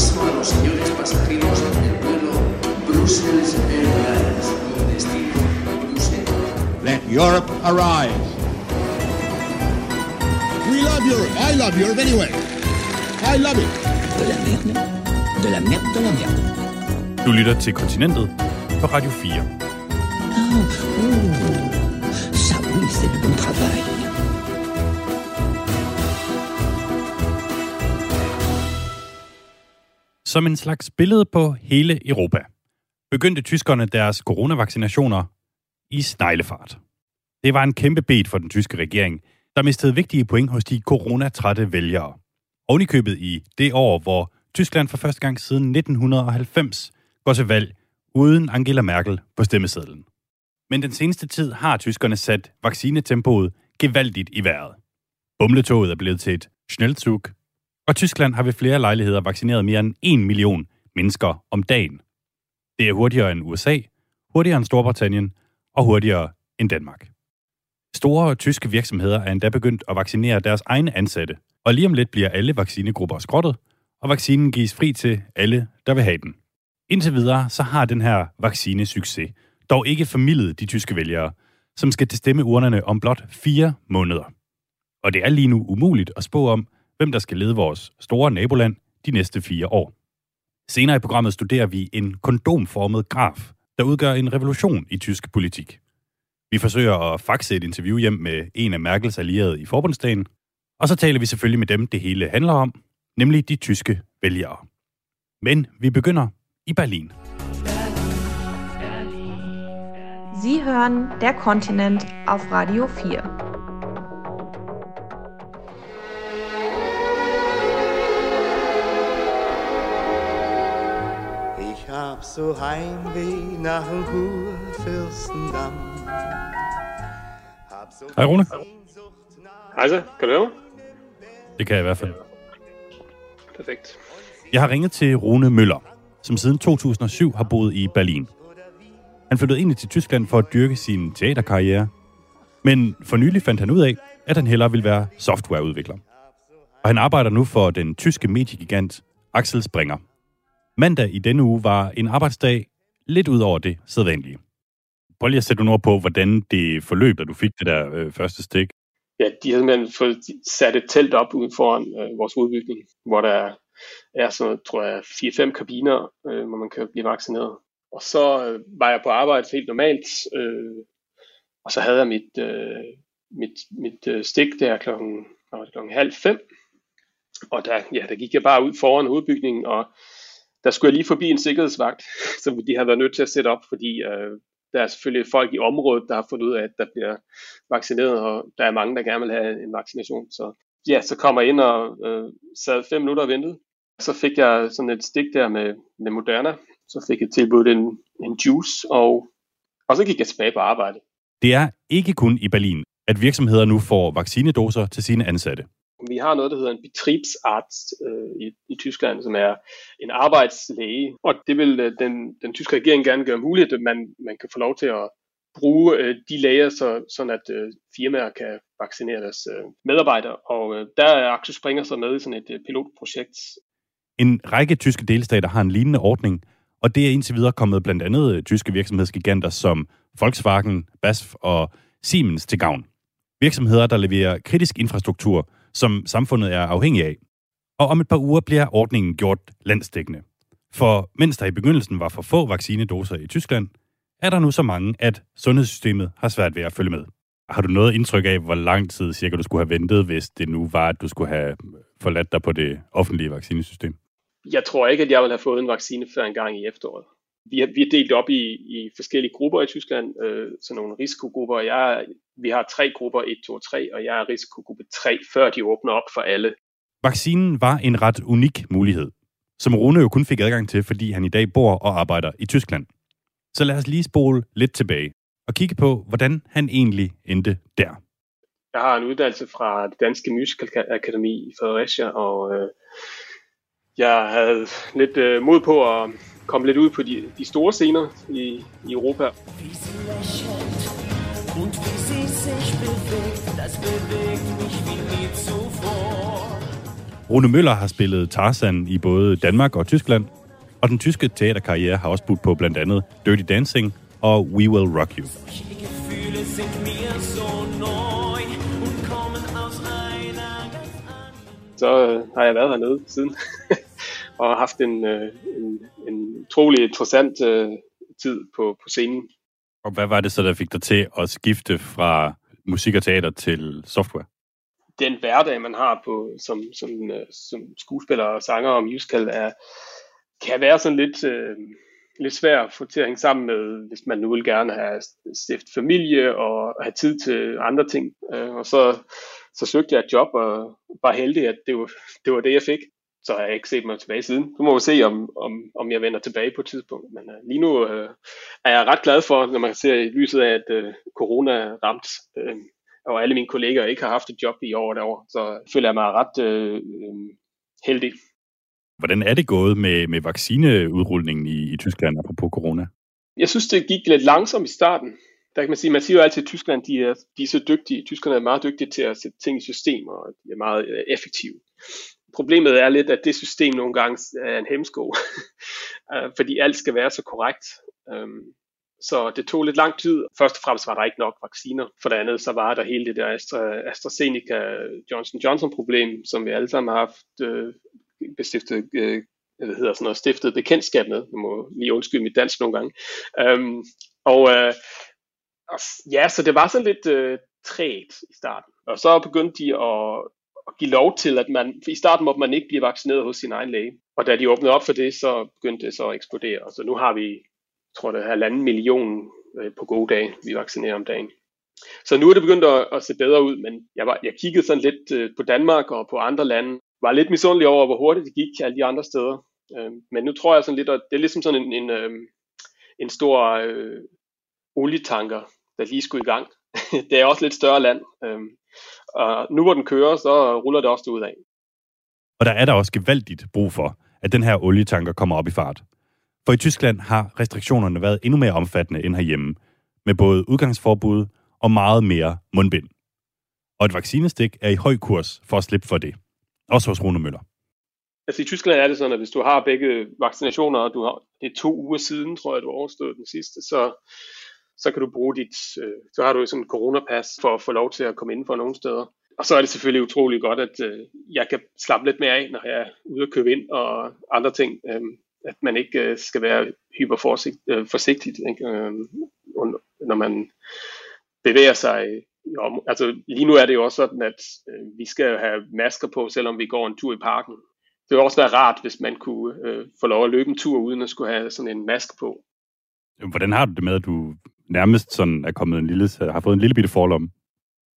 aviso a los señores pasajeros del vuelo Brussels Airlines con destino Bruselas. Let Europe arise. We love Europe. I love Europe anyway. I love it. De la merde, de la merde, de la merde. Du lytter til Kontinentet på Radio 4. Oh, ça oui, c'est du bon travail. Som en slags billede på hele Europa, begyndte tyskerne deres coronavaccinationer i sneglefart. Det var en kæmpe bed for den tyske regering, der mistede vigtige point hos de coronatrætte vælgere. Ovenikøbet i det år, hvor Tyskland for første gang siden 1990 går til valg uden Angela Merkel på stemmesedlen. Men den seneste tid har tyskerne sat vaccinetempoet gevaldigt i vejret. Bumletoget er blevet til et Schnellzug, og Tyskland har ved flere lejligheder vaccineret mere end 1 million mennesker om dagen. Det er hurtigere end USA, hurtigere end Storbritannien og hurtigere end Danmark. Store tyske virksomheder er endda begyndt at vaccinere deres egne ansatte, og lige om lidt bliver alle vaccinegrupper skrottet, og vaccinen gives fri til alle, der vil have den. Indtil videre så har den her vaccinesucces dog ikke formidlet de tyske vælgere, som skal til stemmeurnerne om blot fire måneder. Og det er lige nu umuligt at spå om, hvem der skal lede vores store naboland de næste fire år. Senere i programmet studerer vi en kondomformet graf, der udgør en revolution i tysk politik. Vi forsøger at faxe et interview hjem med en af Merkels allierede i forbundsdagen, og så taler vi selvfølgelig med dem, det hele handler om, nemlig de tyske vælgere. Men vi begynder i Berlin. Sie hören Der Kontinent auf Radio 4. hab so Heimweh nach dem Kurfürstendamm. So Hej Rune. Hej så, kan du høre mig? Det kan jeg i hvert fald. Perfekt. Jeg har ringet til Rune Møller, som siden 2007 har boet i Berlin. Han flyttede ind til Tyskland for at dyrke sin teaterkarriere, men for nylig fandt han ud af, at han hellere ville være softwareudvikler. Og han arbejder nu for den tyske mediegigant Axel Springer. Mandag i denne uge var en arbejdsdag lidt ud over det sædvanlige. Prøv lige at sætte nogle ord på, hvordan det forløb, da du fik det der øh, første stik. Ja, de har simpelthen fået sat et telt op ude foran øh, vores udbygning, hvor der er sådan, tror jeg, 4-5 kabiner, øh, hvor man kan blive vaccineret. Og så øh, var jeg på arbejde helt normalt, øh, og så havde jeg mit, øh, mit, mit øh, stik der klokken, klokken halv fem. Og der, ja, der gik jeg bare ud foran udbygningen, og der skulle jeg lige forbi en sikkerhedsvagt, som de har været nødt til at sætte op, fordi øh, der er selvfølgelig folk i området, der har fundet ud af, at der bliver vaccineret, og der er mange, der gerne vil have en vaccination. Så ja, så kommer jeg ind og øh, sad fem minutter og ventede. Så fik jeg sådan et stik der med, med Moderna. Så fik jeg tilbudt en, en juice, og, og så gik jeg tilbage på arbejde. Det er ikke kun i Berlin, at virksomheder nu får vaccinedoser til sine ansatte. Vi har noget, der hedder en betriebsarzt øh, i, i Tyskland, som er en arbejdslæge, og det vil øh, den, den tyske regering gerne gøre muligt, at man, man kan få lov til at bruge øh, de læger, så, sådan at øh, firmaer kan vaccinere deres øh, medarbejdere. Og øh, der er Axel Springer så med i sådan et øh, pilotprojekt. En række tyske delstater har en lignende ordning, og det er indtil videre kommet blandt andet øh, tyske virksomhedsgiganter som Volkswagen, BASF og Siemens til gavn. Virksomheder, der leverer kritisk infrastruktur, som samfundet er afhængig af. Og om et par uger bliver ordningen gjort landsdækkende. For mens der i begyndelsen var for få vaccinedoser i Tyskland, er der nu så mange, at sundhedssystemet har svært ved at følge med. Har du noget indtryk af, hvor lang tid cirka du skulle have ventet, hvis det nu var, at du skulle have forladt dig på det offentlige vaccinesystem? Jeg tror ikke, at jeg vil have fået en vaccine før en gang i efteråret. Vi er, vi er delt op i, i forskellige grupper i Tyskland, øh, sådan nogle risikogrupper. Jeg, vi har tre grupper, 1, 2 og 3, og jeg er risikogruppe 3, før de åbner op for alle. Vaccinen var en ret unik mulighed, som Rune jo kun fik adgang til, fordi han i dag bor og arbejder i Tyskland. Så lad os lige spole lidt tilbage og kigge på, hvordan han egentlig endte der. Jeg har en uddannelse fra det Danske Musical Akademi i Fredericia, og øh, jeg havde lidt øh, mod på at komme lidt ud på de, de store scener i, i Europa. Und wie sie sich bewegt, das bewegt mich wie nie zuvor. Rune Møller har spillet Tarzan i både Danmark og Tyskland, og den tyske teaterkarriere har også budt på blandt andet Dirty Dancing og We Will Rock You. Så øh, har jeg været hernede siden, og haft en, øh, en, en utrolig interessant øh, tid på, på scenen. Og hvad var det så, der fik dig til at skifte fra musik og teater til software? den hverdag, man har på, som, som, øh, som skuespiller og sanger og musical, er, kan være sådan lidt, øh, lidt svær at få til at hænge sammen med, hvis man nu vil gerne have stift familie og have tid til andre ting. Øh, og så, så søgte jeg et job og var heldig, at det var, det var det, jeg fik. Så har jeg ikke set mig tilbage siden. Nu må vi se, om, om, om jeg vender tilbage på et tidspunkt. Men uh, lige nu uh, er jeg ret glad for, når man ser i lyset af, at uh, corona er ramt, uh, og alle mine kolleger ikke har haft et job i år derovre, så føler jeg mig ret øh, øh, heldig. Hvordan er det gået med, med vaccineudrulningen i, i Tyskland, apropos corona? Jeg synes, det gik lidt langsomt i starten. Der kan man sige, man siger jo altid, at Tyskland de er, de er så dygtige. Tyskerne er meget dygtige til at sætte ting i system, og de er meget øh, effektive. Problemet er lidt, at det system nogle gange er en hemsko, øh, fordi alt skal være så korrekt. Øhm, så det tog lidt lang tid. Først og fremmest var der ikke nok vacciner. For det andet, så var der hele det der Astra, AstraZeneca Johnson Johnson problem, som vi alle sammen har haft øh, bestiftet, øh, hvad hedder sådan noget, stiftet bekendtskab med. Jeg må lige undskylde mit dansk nogle gange. Øhm, og, øh, og ja, så det var sådan lidt øh, i starten. Og så begyndte de at, at give lov til, at man, i starten måtte man ikke blive vaccineret hos sin egen læge. Og da de åbnede op for det, så begyndte det så at eksplodere. Så nu har vi jeg tror det er halvanden million øh, på gode dage, vi vaccinerer om dagen. Så nu er det begyndt at, at se bedre ud, men jeg, var, jeg kiggede sådan lidt øh, på Danmark og på andre lande, var lidt misundelig over, hvor hurtigt det gik alle de andre steder. Øh, men nu tror jeg sådan lidt, at det er ligesom sådan en, en, en stor øh, olietanker, der lige skulle i gang. det er også lidt større land, og nu hvor den kører, så ruller det også ud af. Og der er der også gevaldigt brug for, at den her olietanker kommer op i fart. For i Tyskland har restriktionerne været endnu mere omfattende end herhjemme, med både udgangsforbud og meget mere mundbind. Og et vaccinestik er i høj kurs for at slippe for det. Også hos Rune Møller. Altså i Tyskland er det sådan, at hvis du har begge vaccinationer, og du har, det er to uger siden, tror jeg, du overstod den sidste, så, så kan du bruge dit, øh, så har du sådan et coronapas for at få lov til at komme ind for nogle steder. Og så er det selvfølgelig utrolig godt, at øh, jeg kan slappe lidt mere af, når jeg er ude og købe ind og andre ting. Øh, at man ikke øh, skal være hyperforsigtig, øh, øhm, når man bevæger sig. Jo, altså lige nu er det jo også sådan, at øh, vi skal have masker på, selvom vi går en tur i parken. Det ville også være rart, hvis man kunne øh, få lov at løbe en tur, uden at skulle have sådan en maske på. Hvordan har du det med, at du nærmest sådan er kommet en lille, har fået en lille bitte forlom?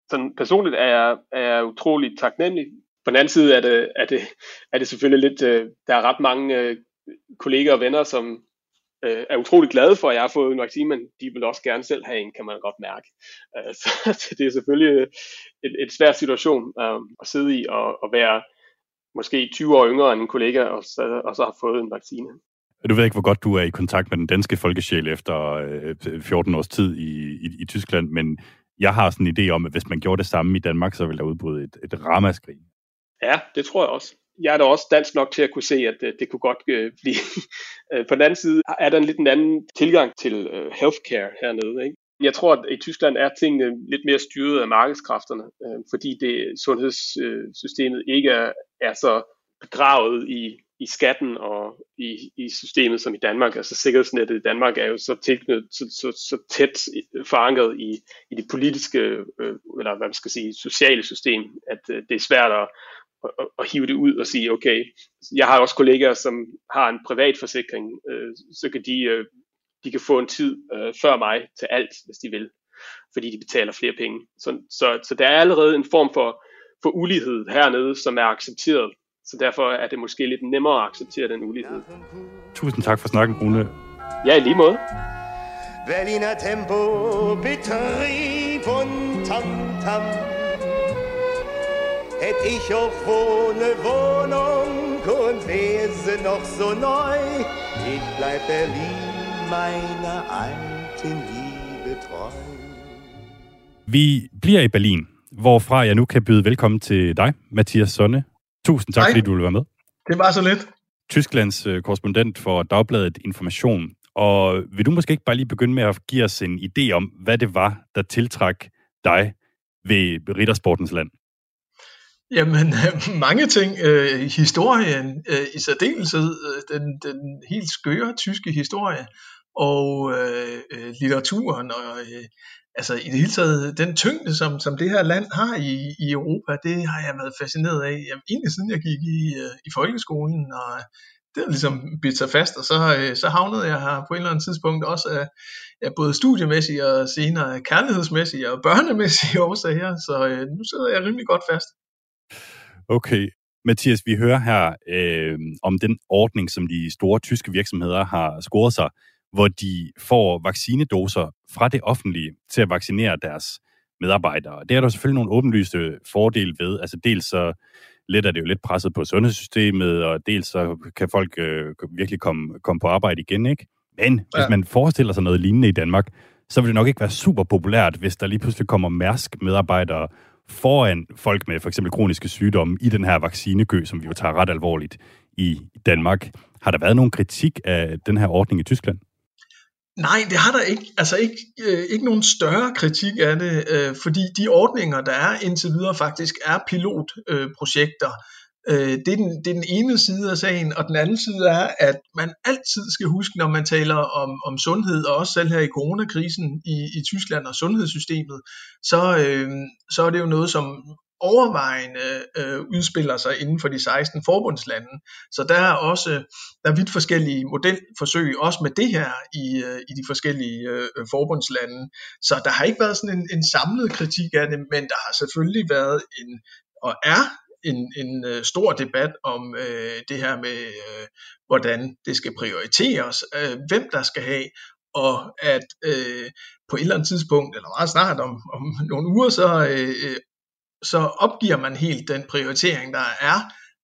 Sådan personligt er jeg, er jeg utrolig taknemmelig. På den anden side er det, er det, er det selvfølgelig lidt, øh, der er ret mange øh, kolleger og venner, som øh, er utrolig glade for, at jeg har fået en vaccine, men de vil også gerne selv have en, kan man godt mærke. Øh, så det er selvfølgelig et, et svær situation øh, at sidde i og, og være måske 20 år yngre end en kollega, og så, og så har fået en vaccine. Du ved ikke, hvor godt du er i kontakt med den danske folkesjæl efter øh, 14 års tid i, i, i Tyskland, men jeg har sådan en idé om, at hvis man gjorde det samme i Danmark, så ville der udbryde et, et ramaskrig. Ja, det tror jeg også jeg er da også dansk nok til at kunne se, at øh, det kunne godt øh, blive. Øh, på den anden side er der en lidt en anden tilgang til øh, healthcare hernede. Ikke? Jeg tror, at i Tyskland er tingene lidt mere styret af markedskræfterne, øh, fordi det sundhedssystemet ikke er, er så begravet i, i skatten og i, i systemet som i Danmark. Altså sikkerhedsnettet i Danmark er jo så tilknyttet, så, så, så tæt forankret i, i det politiske, øh, eller hvad man skal sige, sociale system, at øh, det er svært at, at, at hive det ud og sige, okay, jeg har også kollegaer, som har en privat forsikring, øh, så kan de, øh, de kan få en tid øh, før mig til alt, hvis de vil, fordi de betaler flere penge. Så, så, så der er allerede en form for, for ulighed hernede, som er accepteret. Så derfor er det måske lidt nemmere at acceptere den ulighed. Tusind tak for snakken, Rune. Ja, i lige måde. Berliner Tempo, Betrieb und Tamtam. Hätt ich auch wohne Wohnung und wäre noch so neu, ich bleib Berlin meiner alten Liebe treu. Vi bliver i Berlin, hvorfra jeg nu kan byde velkommen til dig, Mathias Sonne. Tusind tak, Hej. fordi du ville være med. Det var så lidt. Tysklands øh, korrespondent for Dagbladet Information. Og vil du måske ikke bare lige begynde med at give os en idé om, hvad det var, der tiltrak dig ved Rittersportens land? Jamen, mange ting. Øh, historien øh, i særdeleshed, øh, den, den helt skøre tyske historie, og øh, litteraturen, og øh, altså i det hele taget den tyngde, som, som det her land har i, i Europa, det har jeg været fascineret af, jamen, egentlig siden jeg gik i, øh, i folkeskolen, og det har ligesom bidt sig fast, og så, øh, så havnede jeg her på et eller andet tidspunkt også af ja, både studiemæssige og senere kærlighedsmæssige og børnemæssige årsager, så øh, nu sidder jeg rimelig godt fast. Okay. Mathias, vi hører her øh, om den ordning, som de store tyske virksomheder har scoret sig, hvor de får vaccinedoser fra det offentlige til at vaccinere deres medarbejdere. Det er der selvfølgelig nogle åbenlyse fordele ved. Altså dels så lidt er det jo lidt presset på sundhedssystemet, og dels så kan folk øh, virkelig komme, komme på arbejde igen, ikke? Men ja. hvis man forestiller sig noget lignende i Danmark, så vil det nok ikke være super populært, hvis der lige pludselig kommer Mærsk-medarbejdere foran folk med for eksempel kroniske sygdomme i den her vaccinekø, som vi jo tager ret alvorligt i Danmark. Har der været nogen kritik af den her ordning i Tyskland? Nej, det har der ikke. Altså ikke, øh, ikke nogen større kritik af det, øh, fordi de ordninger, der er indtil videre, faktisk er pilotprojekter. Øh, projekter. Øh, det, er den, det er den ene side af sagen, og den anden side er, at man altid skal huske, når man taler om, om sundhed, og også selv her i coronakrisen i, i Tyskland og sundhedssystemet, så, øh, så er det jo noget, som overvejende øh, udspiller sig inden for de 16 forbundslande. Så der er også der er vidt forskellige modelforsøg, også med det her i, øh, i de forskellige øh, forbundslande. Så der har ikke været sådan en, en samlet kritik af det, men der har selvfølgelig været en, og er en, en øh, stor debat om øh, det her med, øh, hvordan det skal prioriteres, øh, hvem der skal have, og at øh, på et eller andet tidspunkt, eller meget snart om, om nogle uger, så, øh, øh så opgiver man helt den prioritering, der er,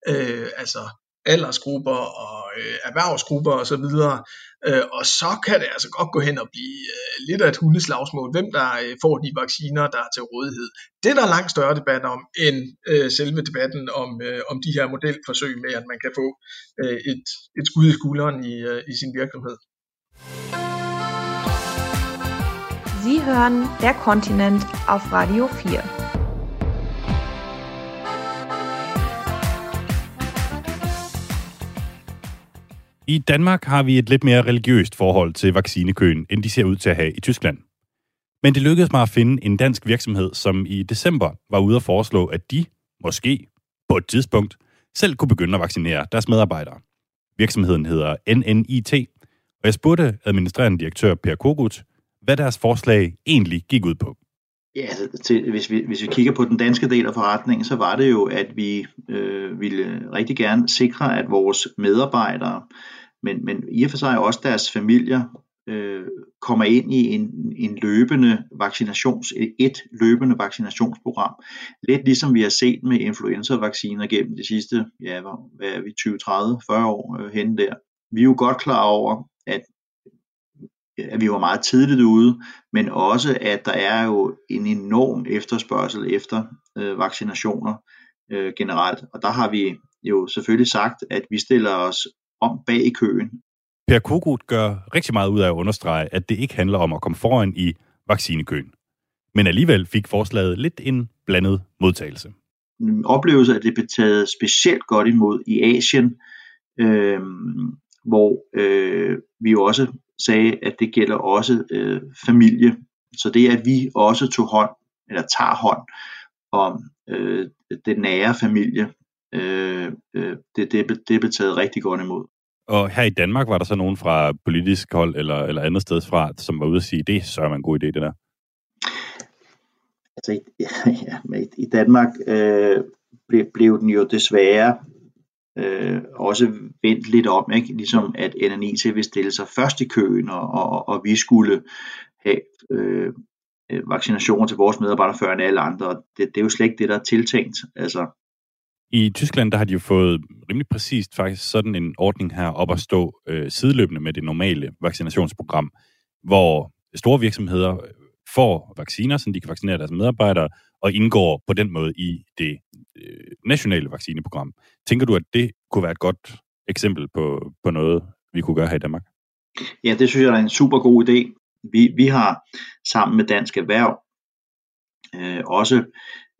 øh, altså aldersgrupper og øh, erhvervsgrupper osv., øh, og så kan det altså godt gå hen og blive øh, lidt af et hundeslagsmål, hvem der øh, får de vacciner, der er til rådighed. Det er der langt større debat om, end øh, selve debatten om, øh, om de her modelforsøg med, at man kan få øh, et, et skud i skulderen i, øh, i sin virksomhed. Sie hören Der Kontinent auf Radio 4. I Danmark har vi et lidt mere religiøst forhold til vaccinekøen, end de ser ud til at have i Tyskland. Men det lykkedes mig at finde en dansk virksomhed, som i december var ude at foreslå, at de, måske på et tidspunkt, selv kunne begynde at vaccinere deres medarbejdere. Virksomheden hedder NNIT, og jeg spurgte administrerende direktør Per Kogut, hvad deres forslag egentlig gik ud på. Ja, altså, til, hvis, vi, hvis vi kigger på den danske del af forretningen, så var det jo, at vi øh, ville rigtig gerne sikre, at vores medarbejdere, men, men i og for sig også deres familier, øh, kommer ind i en, en løbende vaccinations, et løbende vaccinationsprogram. Lidt ligesom vi har set med influenza-vacciner gennem de sidste, ja, hvad er vi, 20, 30, 40 år øh, henne der. Vi er jo godt klar over, at at vi var meget tidligt ude, men også at der er jo en enorm efterspørgsel efter øh, vaccinationer øh, generelt. Og der har vi jo selvfølgelig sagt, at vi stiller os om bag i køen. Per Kogut gør rigtig meget ud af at understrege, at det ikke handler om at komme foran i vaccinekøen. Men alligevel fik forslaget lidt en blandet modtagelse. Min oplevelse er, at det blev taget specielt godt imod i Asien, øh, hvor øh, vi jo også sagde, at det gælder også øh, familie. Så det, at vi også tog hånd, eller tager hånd om øh, den nære familie, øh, øh, det, det, det blev taget rigtig godt imod. Og her i Danmark var der så nogen fra politisk hold eller, eller andet sted fra, som var ude at sige, det så er en god idé, det der. Altså, ja, ja, i Danmark øh, blev, blev den jo desværre øh, også vendt lidt om, ikke? ligesom at NNIT vil stille sig først i køen, og, og, og vi skulle have øh, vaccinationer til vores medarbejdere før end alle andre. Det, det er jo slet ikke det, der er tiltænkt. Altså, i Tyskland der har de jo fået rimelig præcist faktisk sådan en ordning her op at stå øh, sideløbende med det normale vaccinationsprogram, hvor store virksomheder øh, får vacciner, så de kan vaccinere deres medarbejdere, og indgår på den måde i det øh, nationale vaccineprogram. Tænker du, at det kunne være et godt eksempel på, på noget, vi kunne gøre her i Danmark? Ja, det synes jeg er en super god idé. Vi, vi har sammen med Dansk Erhverv øh, også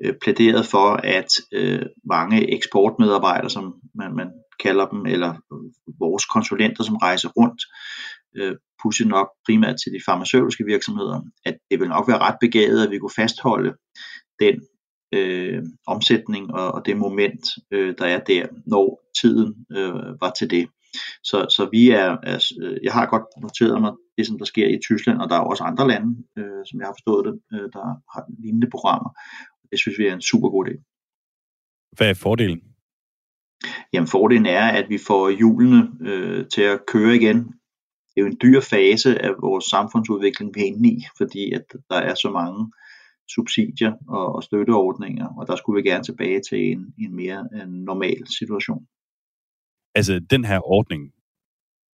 øh, plæderet for, at øh, mange eksportmedarbejdere, som man, man kalder dem, eller øh, vores konsulenter, som rejser rundt, øh, pusse nok primært til de farmaceutiske virksomheder, at det vil nok være ret begavet, at vi kunne fastholde den øh, omsætning og, og det moment, øh, der er der, når tiden øh, var til det. Så, så vi er, altså, jeg har godt noteret mig det, som der sker i Tyskland, og der er også andre lande, øh, som jeg har forstået det, øh, der har lignende programmer. Det synes vi er en super god idé. Hvad er fordelen? Jamen fordelen er, at vi får hjulene øh, til at køre igen. Det er jo en dyr fase af vores samfundsudvikling, vi er inde i, fordi at der er så mange subsidier og, og støtteordninger, og der skulle vi gerne tilbage til en, en mere en normal situation. Altså, den her ordning,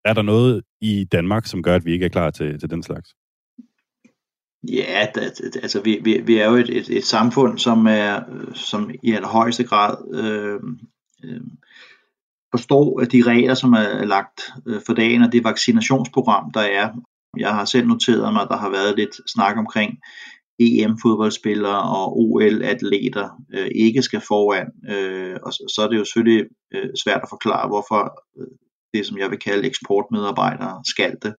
er der noget i Danmark, som gør, at vi ikke er klar til, til den slags? Ja, det, altså vi, vi, vi er jo et, et, et samfund, som er som i allerhøjeste grad øh, øh, forstår de regler, som er lagt øh, for dagen, og det vaccinationsprogram, der er. Jeg har selv noteret mig, at der har været lidt snak omkring EM-fodboldspillere og OL-atleter øh, ikke skal foran. Øh, og så, så er det jo selvfølgelig øh, svært at forklare, hvorfor øh, det, som jeg vil kalde eksportmedarbejdere, skal det.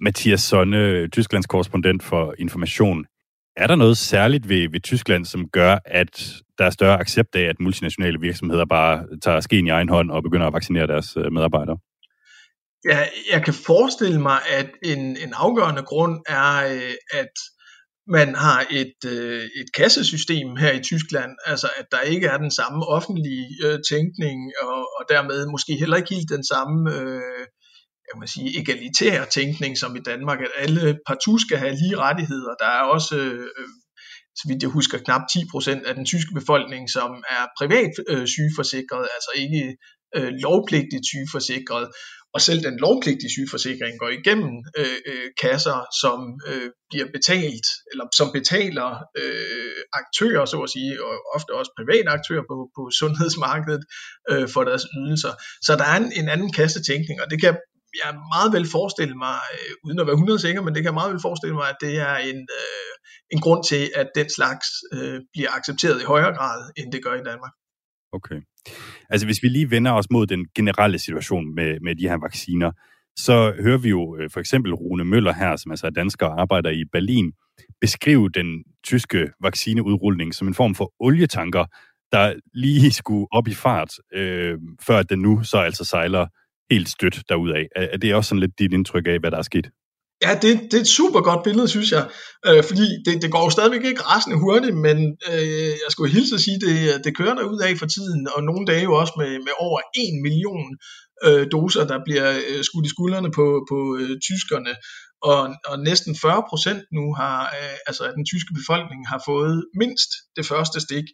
Mathias Sonne, Tysklands korrespondent for Information. Er der noget særligt ved, ved Tyskland, som gør, at der er større accept af, at multinationale virksomheder bare tager skeen i egen hånd og begynder at vaccinere deres øh, medarbejdere? Ja, jeg kan forestille mig, at en, en afgørende grund er, øh, at man har et, øh, et kassesystem her i Tyskland, altså at der ikke er den samme offentlige øh, tænkning, og, og dermed måske heller ikke helt den samme øh, jeg må sige, egalitær tænkning som i Danmark, at alle partout skal have lige rettigheder. Der er også, øh, så vidt jeg husker, knap 10% af den tyske befolkning, som er privat øh, sygeforsikret, altså ikke øh, lovpligtigt sygeforsikret. Og selv den lovpligtige sygeforsikring går igennem øh, øh, kasser, som øh, bliver betalt, eller som betaler øh, aktører, så at sige, og ofte også private aktører på, på sundhedsmarkedet øh, for deres ydelser. Så der er en, en anden kassetænkning, og det kan jeg meget vel forestille mig, øh, uden at være 100 sikker, men det kan jeg meget vel forestille mig, at det er en, øh, en grund til, at den slags øh, bliver accepteret i højere grad, end det gør i Danmark. Okay. Altså hvis vi lige vender os mod den generelle situation med, med de her vacciner, så hører vi jo øh, for eksempel Rune Møller her, som altså er dansker og arbejder i Berlin, beskrive den tyske vaccineudrulning som en form for oljetanker, der lige skulle op i fart, øh, før den nu så altså sejler helt stødt derudad. Er, er det også sådan lidt dit indtryk af, hvad der er sket? Ja, det, det er et super godt billede, synes jeg. Øh, fordi det, det går jo stadigvæk ikke rasende hurtigt, men øh, jeg skulle hilse at sige, det, det kører der ud af for tiden, og nogle dage jo også med, med over en million øh, doser, der bliver øh, skudt i skuldrene på, på øh, tyskerne og, og næsten 40 procent nu har, øh, altså af den tyske befolkning har fået mindst det første stik.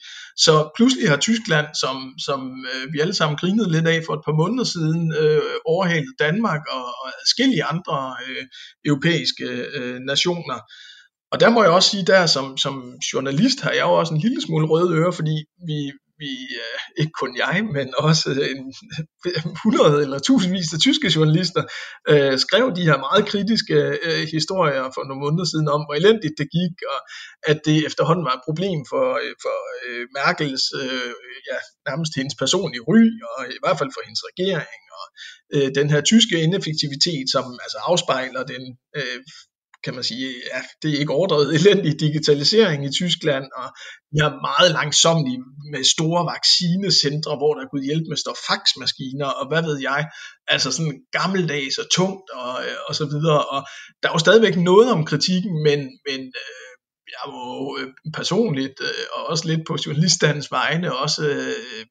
Så pludselig har Tyskland, som, som øh, vi alle sammen grinede lidt af for et par måneder siden, øh, overhalet Danmark og, og adskillige andre øh, europæiske øh, nationer. Og der må jeg også sige, der som, som journalist har jeg jo også en lille smule røde ører, fordi vi, vi, øh, ikke kun jeg, men også en, 100 eller tusindvis af tyske journalister, øh, skrev de her meget kritiske øh, historier for nogle måneder siden om, hvor elendigt det gik, og at det efterhånden var et problem for, øh, for øh, Merkels, øh, ja, nærmest hendes personlige ry, og i hvert fald for hendes regering, og øh, den her tyske ineffektivitet, som altså afspejler den øh, kan man sige, ja, det er ikke overdrevet elendig digitalisering i Tyskland, og de har meget langsomt med store vaccinecentre, hvor der kunne hjælpe med stoffaxmaskiner, og hvad ved jeg, altså sådan gammeldags og tungt, og, øh, og så videre, og der er jo stadigvæk noget om kritikken, men, men øh, jeg må øh, personligt, øh, og også lidt på journalistens vegne, også øh,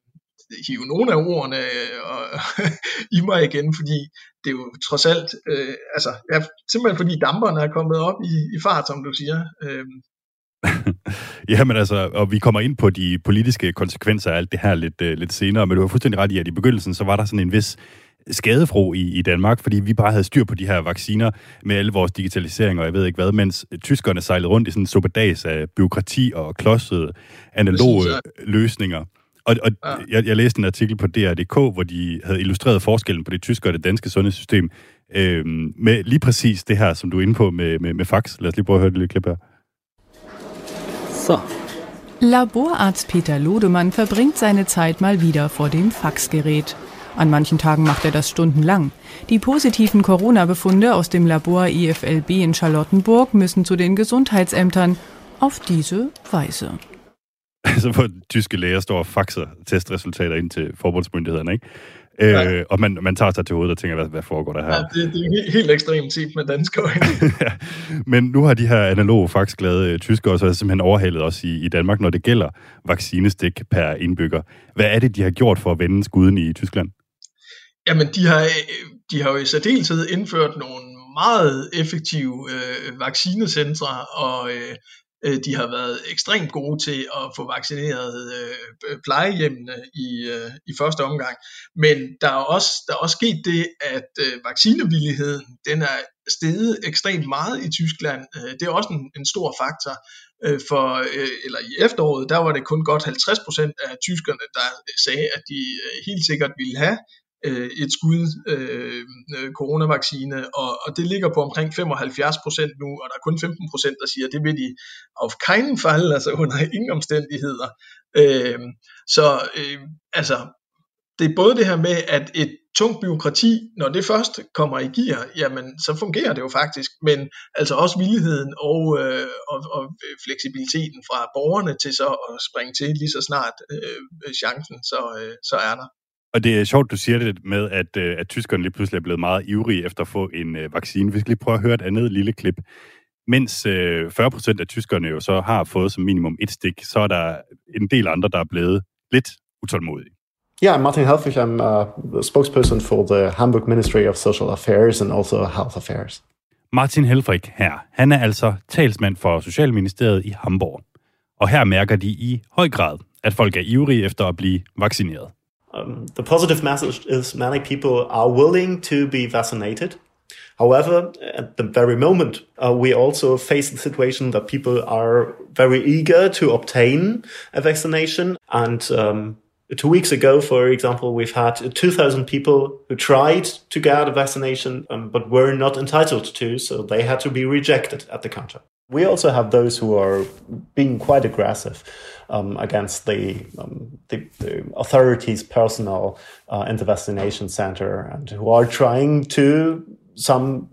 hive nogle af ordene øh, og, i mig igen, fordi det er jo trods alt, øh, altså ja, simpelthen fordi damperne er kommet op i, i fart, som du siger. Øh, Jamen altså, og vi kommer ind på de politiske konsekvenser af alt det her lidt, uh, lidt senere, men du har fuldstændig ret i, at i begyndelsen, så var der sådan en vis skadefro i, i Danmark, fordi vi bare havde styr på de her vacciner med alle vores digitalisering og jeg ved ikke hvad, mens tyskerne sejlede rundt i sådan en suppedas af byråkrati og klodsede analoge løsninger. Og, og ja. jeg, jeg læste en artikel på DR.dk, hvor de havde illustreret forskellen på det tyske og det danske sundhedssystem, øh, med lige præcis det her, som du er inde på med, med, med fax. Lad os lige prøve at høre det lille klip her. So. Laborarzt Peter Lodemann verbringt seine Zeit mal wieder vor dem Faxgerät. An manchen Tagen macht er das stundenlang. Die positiven Corona-Befunde aus dem Labor IFLB in Charlottenburg müssen zu den Gesundheitsämtern auf diese Weise. Altså, hvor tyske læger står og faxer testresultater ind til forbundsmyndighederne, ikke? Ja. Øh, og man, man tager sig til hovedet og tænker, hvad, hvad foregår der her? Ja, det, det er helt, helt ekstremt set med danske øjne. Men nu har de her analoge faxglade øh, tyskere så simpelthen overhalet os i, i Danmark, når det gælder vaccinestik per indbygger. Hvad er det, de har gjort for at vende skuden i Tyskland? Jamen, de har, de har jo i særdeleshed indført nogle meget effektive øh, vaccinecentre, og øh, øh, de har været ekstremt gode til at få vaccineret øh, plejehjemmene i, øh, i første omgang. Men der er også, der er også sket det, at øh, vaccinevilligheden den er steget ekstremt meget i Tyskland. Øh, det er også en, en stor faktor. Øh, for, øh, eller i efteråret, der var det kun godt 50% af tyskerne, der sagde, at de øh, helt sikkert ville have øh, et skud øh, øh, coronavaccine, og, og det ligger på omkring 75% nu, og der er kun 15%, der siger, at det vil de af keinen Fall, altså under ingen omstændigheder. Øh, så øh, altså, det er både det her med, at et tungt byråkrati, når det først kommer i gear, jamen så fungerer det jo faktisk, men altså også villigheden og, øh, og, og fleksibiliteten fra borgerne til så at springe til lige så snart øh, chancen så, øh, så er der. Og det er sjovt, du siger det med, at, øh, at tyskerne lige pludselig er blevet meget ivrige efter at få en øh, vaccine. Vi skal lige prøve at høre et andet lille klip. Mens øh, 40% af tyskerne jo så har fået som minimum et stik, så er der en del andre, der er blevet lidt utålmodige. Yeah, I'm Martin Helfrich. I'm the spokesperson for the Hamburg Ministry of Social Affairs and also Health Affairs. Martin Helfrich her. Han er altså talsmand for Socialministeriet i Hamburg. Og her mærker de i høj grad, at folk er ivrige efter at blive vaccineret. Um, the positive message is many people are willing to be vaccinated. However, at the very moment, uh, we also face the situation that people are very eager to obtain a vaccination. And um, two weeks ago, for example, we've had 2,000 people who tried to get a vaccination um, but were not entitled to, so they had to be rejected at the counter. We also have those who are being quite aggressive um, against the, um, the, the, authorities' personnel uh, in the vaccination center and who are trying to, some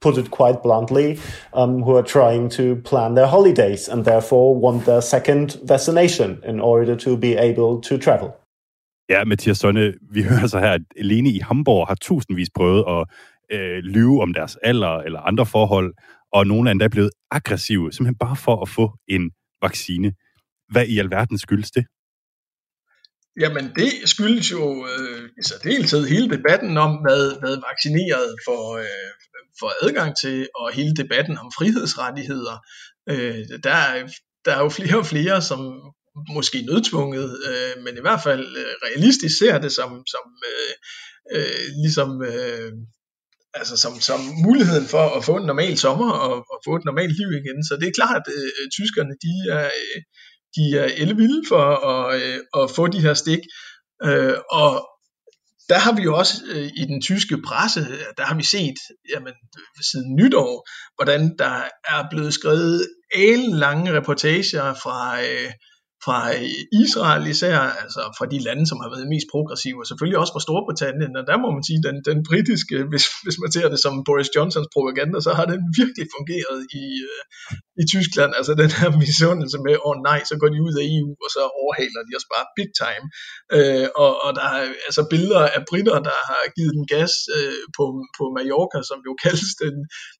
put it quite bluntly, um, who are trying to plan their holidays and therefore want their second vaccination in order to be able to travel. Ja, Mathias Sonne, vi hører så her, at alene i Hamburg har tusindvis prøvet at øh, lyve om deres alder eller andre forhold, og nogle er endda blevet aggressive, simpelthen bare for at få en vaccine. Hvad i alverden skyldes det? Jamen det skyldes jo øh, altså, i særdeleshed hele debatten om, hvad, hvad vaccineret for, øh, for adgang til, og hele debatten om frihedsrettigheder. Øh, der, der er jo flere og flere, som måske nødtvunget, øh, men i hvert fald øh, realistisk ser det som, som øh, øh, ligesom øh, altså som, som muligheden for at få en normal sommer og, og få et normalt liv igen. Så det er klart, at øh, tyskerne de er, øh, de er elvilde for at, øh, at få de her stik. Øh, og der har vi jo også øh, i den tyske presse, øh, der har vi set jamen, siden nytår, hvordan der er blevet skrevet lange reportager fra, øh, fra øh, Israel især, altså fra de lande, som har været mest progressive, og selvfølgelig også fra Storbritannien, og der må man sige, den, den britiske, hvis, hvis man ser det som Boris Johnsons propaganda, så har den virkelig fungeret i, øh, i Tyskland, altså den her misundelse med, åh oh, nej, så går de ud af EU, og så overhaler de os bare big time, øh, og, og der er altså billeder af britter, der har givet den gas øh, på, på Mallorca, som jo kaldes den,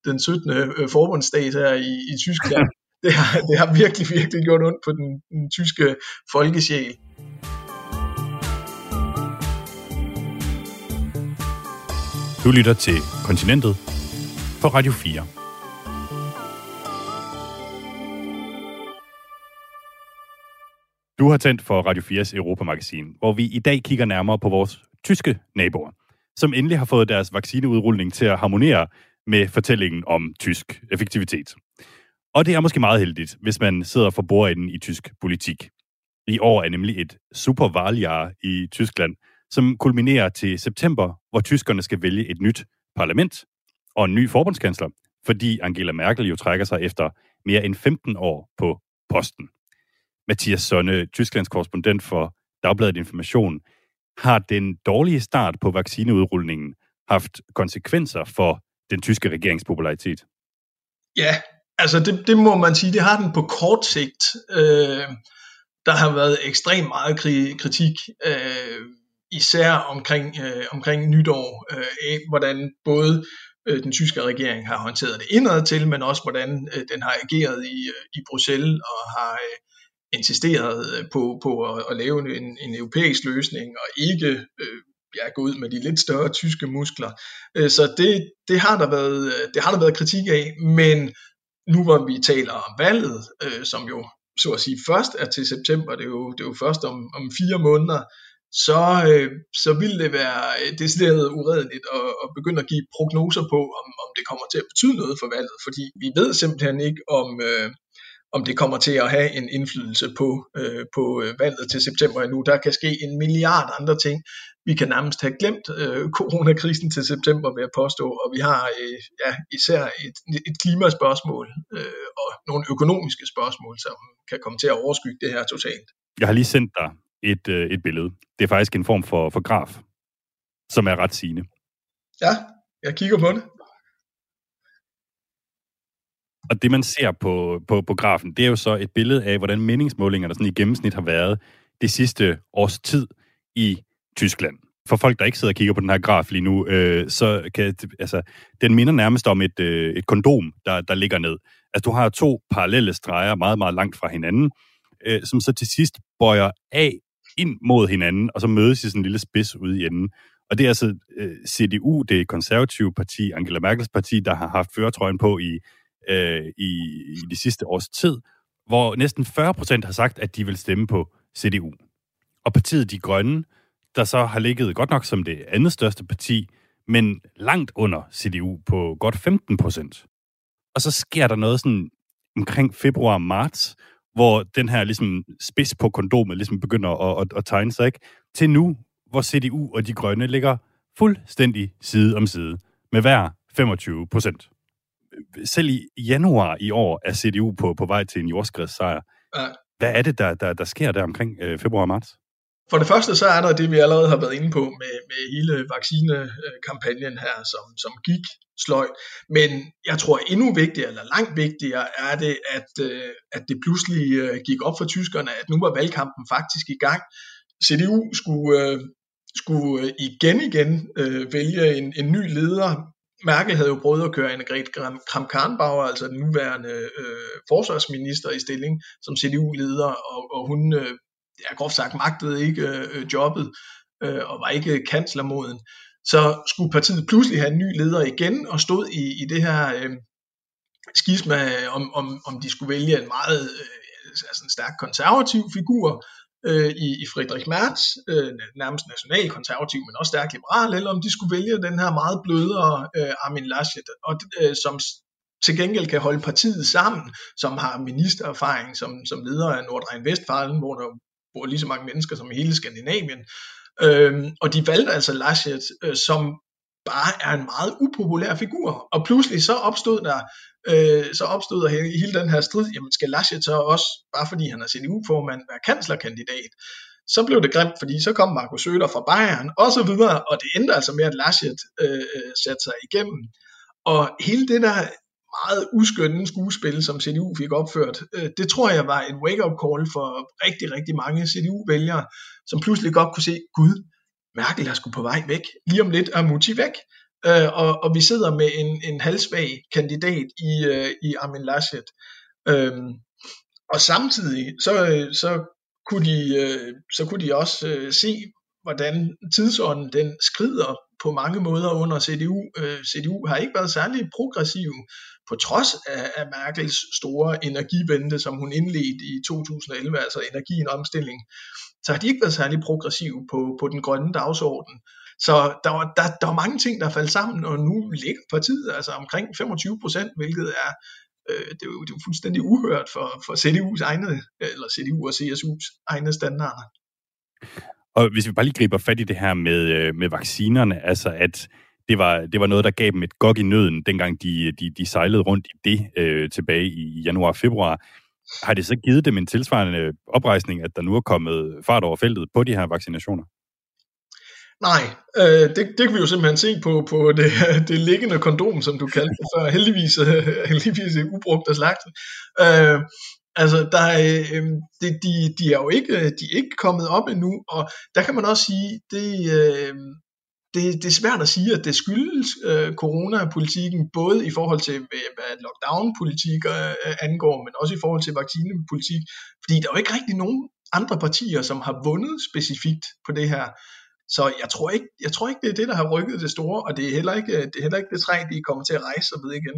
den 17. Øh, forbundsdag her i, i Tyskland, det har, det har virkelig, virkelig gjort ondt på den, den tyske folkesjæl. Du lytter til Kontinentet på Radio 4. Du har tændt for Radio 4's Europamagasin, hvor vi i dag kigger nærmere på vores tyske naboer, som endelig har fået deres vaccineudrulning til at harmonere med fortællingen om tysk effektivitet. Og det er måske meget heldigt, hvis man sidder for bordenden i tysk politik. I år er nemlig et supervalgjahr i Tyskland, som kulminerer til september, hvor tyskerne skal vælge et nyt parlament og en ny forbundskansler, fordi Angela Merkel jo trækker sig efter mere end 15 år på posten. Mathias Sonne, Tysklands korrespondent for Dagbladet Information, har den dårlige start på vaccineudrulningen haft konsekvenser for den tyske regerings popularitet? Ja, altså det, det må man sige, det har den på kort sigt. Øh, der har været ekstremt meget kritik, øh, især omkring, øh, omkring nytår, øh, hvordan både øh, den tyske regering har håndteret det indad til, men også hvordan øh, den har ageret i, øh, i Bruxelles og har øh, insisteret øh, på, på at, at lave en, en europæisk løsning og ikke øh, ja, gå ud med de lidt større tyske muskler. Øh, så det, det, har der været, øh, det har der været kritik af, men nu hvor vi taler om valget, øh, som jo så at sige først er til september, det er jo, det er jo først om, om fire måneder, så, øh, så vil det være øh, decideret uredeligt at, at begynde at give prognoser på, om, om det kommer til at betyde noget for valget, fordi vi ved simpelthen ikke, om, øh, om det kommer til at have en indflydelse på, øh, på øh, valget til september endnu. Der kan ske en milliard andre ting. Vi kan nærmest have glemt øh, coronakrisen til september, vil jeg påstå, og vi har øh, ja, især et, et klimaspørgsmål øh, og nogle økonomiske spørgsmål, som kan komme til at overskygge det her totalt. Jeg har lige sendt dig et, øh, et billede. Det er faktisk en form for, for graf, som er ret sigende. Ja, jeg kigger på det. Og det, man ser på, på, på grafen, det er jo så et billede af, hvordan meningsmålingerne sådan i gennemsnit har været det sidste års tid i Tyskland. For folk, der ikke sidder og kigger på den her graf lige nu, øh, så kan altså, den minder nærmest om et, øh, et kondom, der, der ligger ned. Altså, du har to parallelle streger meget, meget langt fra hinanden, øh, som så til sidst bøjer af ind mod hinanden, og så mødes i sådan en lille spids ude i enden. Og det er altså øh, CDU, det konservative parti, Angela Merkels parti, der har haft føretrøjen på i, øh, i, i de sidste års tid, hvor næsten 40 procent har sagt, at de vil stemme på CDU. Og partiet De Grønne, der så har ligget godt nok som det andet største parti, men langt under CDU på godt 15 procent. Og så sker der noget sådan omkring februar-marts, hvor den her ligesom spids på kondomet ligesom begynder at, at, at tegne sig, ikke? Til nu, hvor CDU og de grønne ligger fuldstændig side om side med hver 25 procent. Selv i januar i år er CDU på, på vej til en jordskredssejr. Ja. Hvad er det, der, der, der sker der omkring øh, februar og marts? For det første så er der det, vi allerede har været inde på med, med hele vaccinekampagnen her, som, som gik sløjt. Men jeg tror endnu vigtigere, eller langt vigtigere, er det, at, øh, at det pludselig øh, gik op for tyskerne, at nu var valgkampen faktisk i gang. CDU skulle, øh, skulle igen igen vælge en, en ny leder. Merkel havde jo prøvet at køre Annegret Kramp-Karrenbauer, altså den nuværende øh, forsvarsminister i stilling, som CDU-leder, og, og hun øh, ja, groft sagt magtede ikke øh, øh, jobbet øh, og var ikke kanslermoden, så skulle partiet pludselig have en ny leder igen og stod i, i det her øh, skisma, om, om, om de skulle vælge en meget øh, altså, altså en stærk konservativ figur øh, i, i Friedrich Merz, øh, nærmest nationalkonservativ, men også stærk liberal, eller om de skulle vælge den her meget blødere øh, Armin Laschet, og, øh, som til gengæld kan holde partiet sammen, som har ministererfaring som, som leder af Nordrhein-Westfalen, hvor der bor lige så mange mennesker som i hele Skandinavien. Øhm, og de valgte altså Laschet, øh, som bare er en meget upopulær figur. Og pludselig så opstod der øh, så opstod der hele, hele den her strid, jamen skal Laschet så også, bare fordi han er CDU-formand, være kanslerkandidat? Så blev det grimt, fordi så kom Markus Søder fra Bayern, og så videre, og det endte altså med, at Laschet øh, øh satte sig igennem. Og hele det der meget uskønne skuespil, som CDU fik opført, øh, det tror jeg var en wake-up call for rigtig, rigtig mange CDU-vælgere, som pludselig godt kunne se, gud, Merkel er sgu på vej væk. Lige om lidt er Mutti væk. Øh, og, og vi sidder med en, en halvsvag kandidat i, øh, i Armin Laschet. Øhm, og samtidig så, så, kunne de, øh, så kunne de også øh, se, hvordan tidsånden den skrider på mange måder under CDU. Øh, CDU har ikke været særlig progressiv på trods af, af Merkels store energivente, som hun indledte i 2011, altså energi en omstilling, så har de ikke været særlig progressive på, på den grønne dagsorden. Så der var, der, der var mange ting, der faldt sammen, og nu ligger partiet altså omkring 25 procent, hvilket er, øh, det, er jo, det er jo fuldstændig uhørt for, for CDU's egne, eller CDU og CSU's egne standarder. Og hvis vi bare lige griber fat i det her med, øh, med vaccinerne, altså at det var, det var noget, der gav dem et gok i nøden, dengang de, de, de sejlede rundt i det øh, tilbage i januar og februar. Har det så givet dem en tilsvarende oprejsning, at der nu er kommet fart over feltet på de her vaccinationer? Nej, øh, det, det kan vi jo simpelthen se på, på det, det liggende kondom, som du kaldte det før. Heldigvis, øh, heldigvis ubrugt af slagten. Øh, altså, der, øh, det, de, de er jo ikke, øh, de er ikke kommet op endnu, og der kan man også sige, det, øh, det, det er svært at sige, at det skyldes øh, coronapolitikken, både i forhold til, øh, hvad lockdown-politik øh, øh, angår, men også i forhold til vaccinepolitik, fordi der er jo ikke rigtig nogen andre partier, som har vundet specifikt på det her. Så jeg tror ikke, jeg tror ikke det er det, der har rykket det store, og det er heller ikke det, er heller ikke det træ, de kommer til at rejse sig ved igen.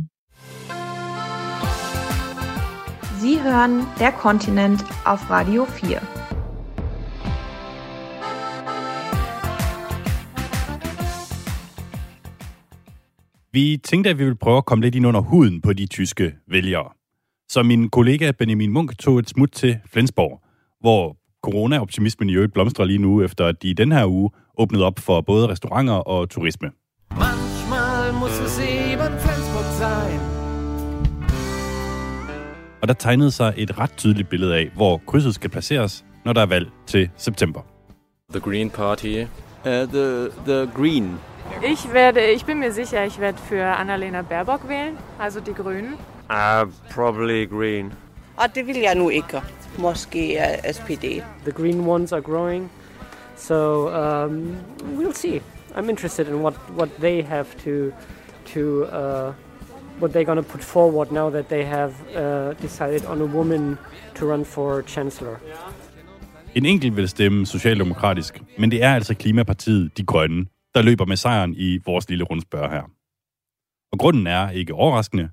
Sie hören Der Kontinent auf Radio 4. Vi tænkte, at vi ville prøve at komme lidt ind under huden på de tyske vælgere. Så min kollega Benjamin Munk tog et smut til Flensborg, hvor corona-optimismen i øvrigt blomstrer lige nu, efter at de i den her uge åbnede op for både restauranter og turisme. Manchmal muss es Og der tegnede sig et ret tydeligt billede af, hvor krydset skal placeres, når der er valg til september. The Green Party. Uh, the, the Green. Ich werde, ich bin mir sicher, ich werde für Annalena Baerbock wählen, also die Grünen. Uh, probably Green. Og det vil jeg nu ikke. Måske uh, SPD. The green ones are growing, so um, we'll see. I'm interested in what, what they have to to uh, what they're going to put forward now that they have uh, decided on a woman to run for chancellor. En enkelt vil stemme socialdemokratisk, men det er altså Klimapartiet De Grønne, der løber med sejren i vores lille rundspørg her. Og grunden er ikke overraskende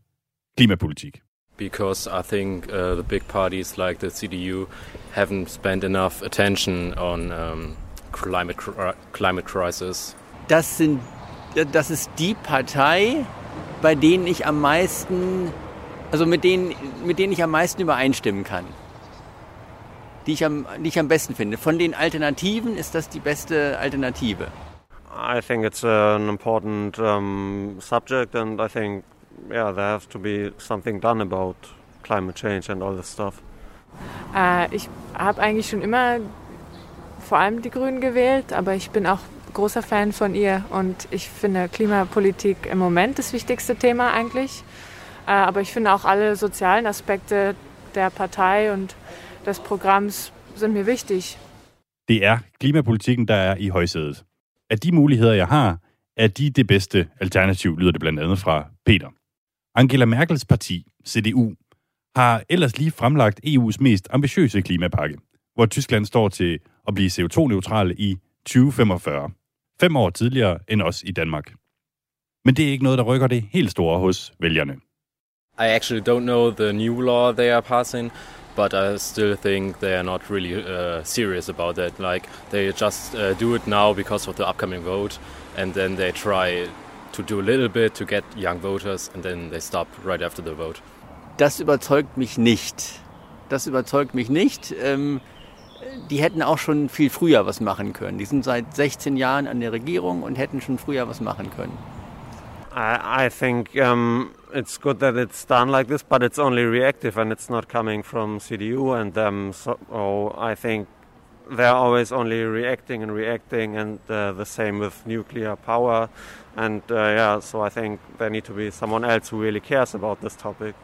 klimapolitik. Because I think uh, the big parties like the CDU haven't spent enough attention on um, climate, climate crisis. Das, sind, das ist die Partei, bei denen ich am meisten, also mit denen, mit denen ich am meisten übereinstimmen kann. Die ich, am, die ich am besten finde. Von den Alternativen ist das die beste Alternative. I think it's an important um, subject, and I think, yeah, there has to be something done about climate change and all this stuff. Äh, ich habe eigentlich schon immer vor allem die Grünen gewählt, aber ich bin auch großer Fan von ihr und ich finde Klimapolitik im Moment das wichtigste Thema eigentlich. Äh, aber ich finde auch alle sozialen Aspekte der Partei und des Programms sind mir wichtig. Det er klimapolitikken, der er i højsædet. Af de muligheder, jeg har, er de det bedste alternativ, lyder det blandt andet fra Peter. Angela Merkels parti, CDU, har ellers lige fremlagt EU's mest ambitiøse klimapakke, hvor Tyskland står til at blive CO2-neutrale i 2045. Fem år tidligere end os i Danmark. Men det er ikke noget, der rykker det helt store hos vælgerne. I actually don't know the new law they are passing, but I still think they are not really uh, serious about that. Like they just uh, do it now because of the upcoming vote, and then they try to do a little bit to get young voters, and then they stop right after the vote. Das überzeugt mich nicht. Das überzeugt mich nicht. Ähm, die hätten auch schon viel früher was machen können. Die sind seit 16 Jahren an der Regierung und hätten schon früher was machen können. I, I think um, it's good that it's done like this, but it's only reactive and it's not coming from CDU and them. So I think they're always only reacting and reacting, and uh, the same with nuclear power. And uh, yeah, so I think there need to be someone else who really cares about this topic.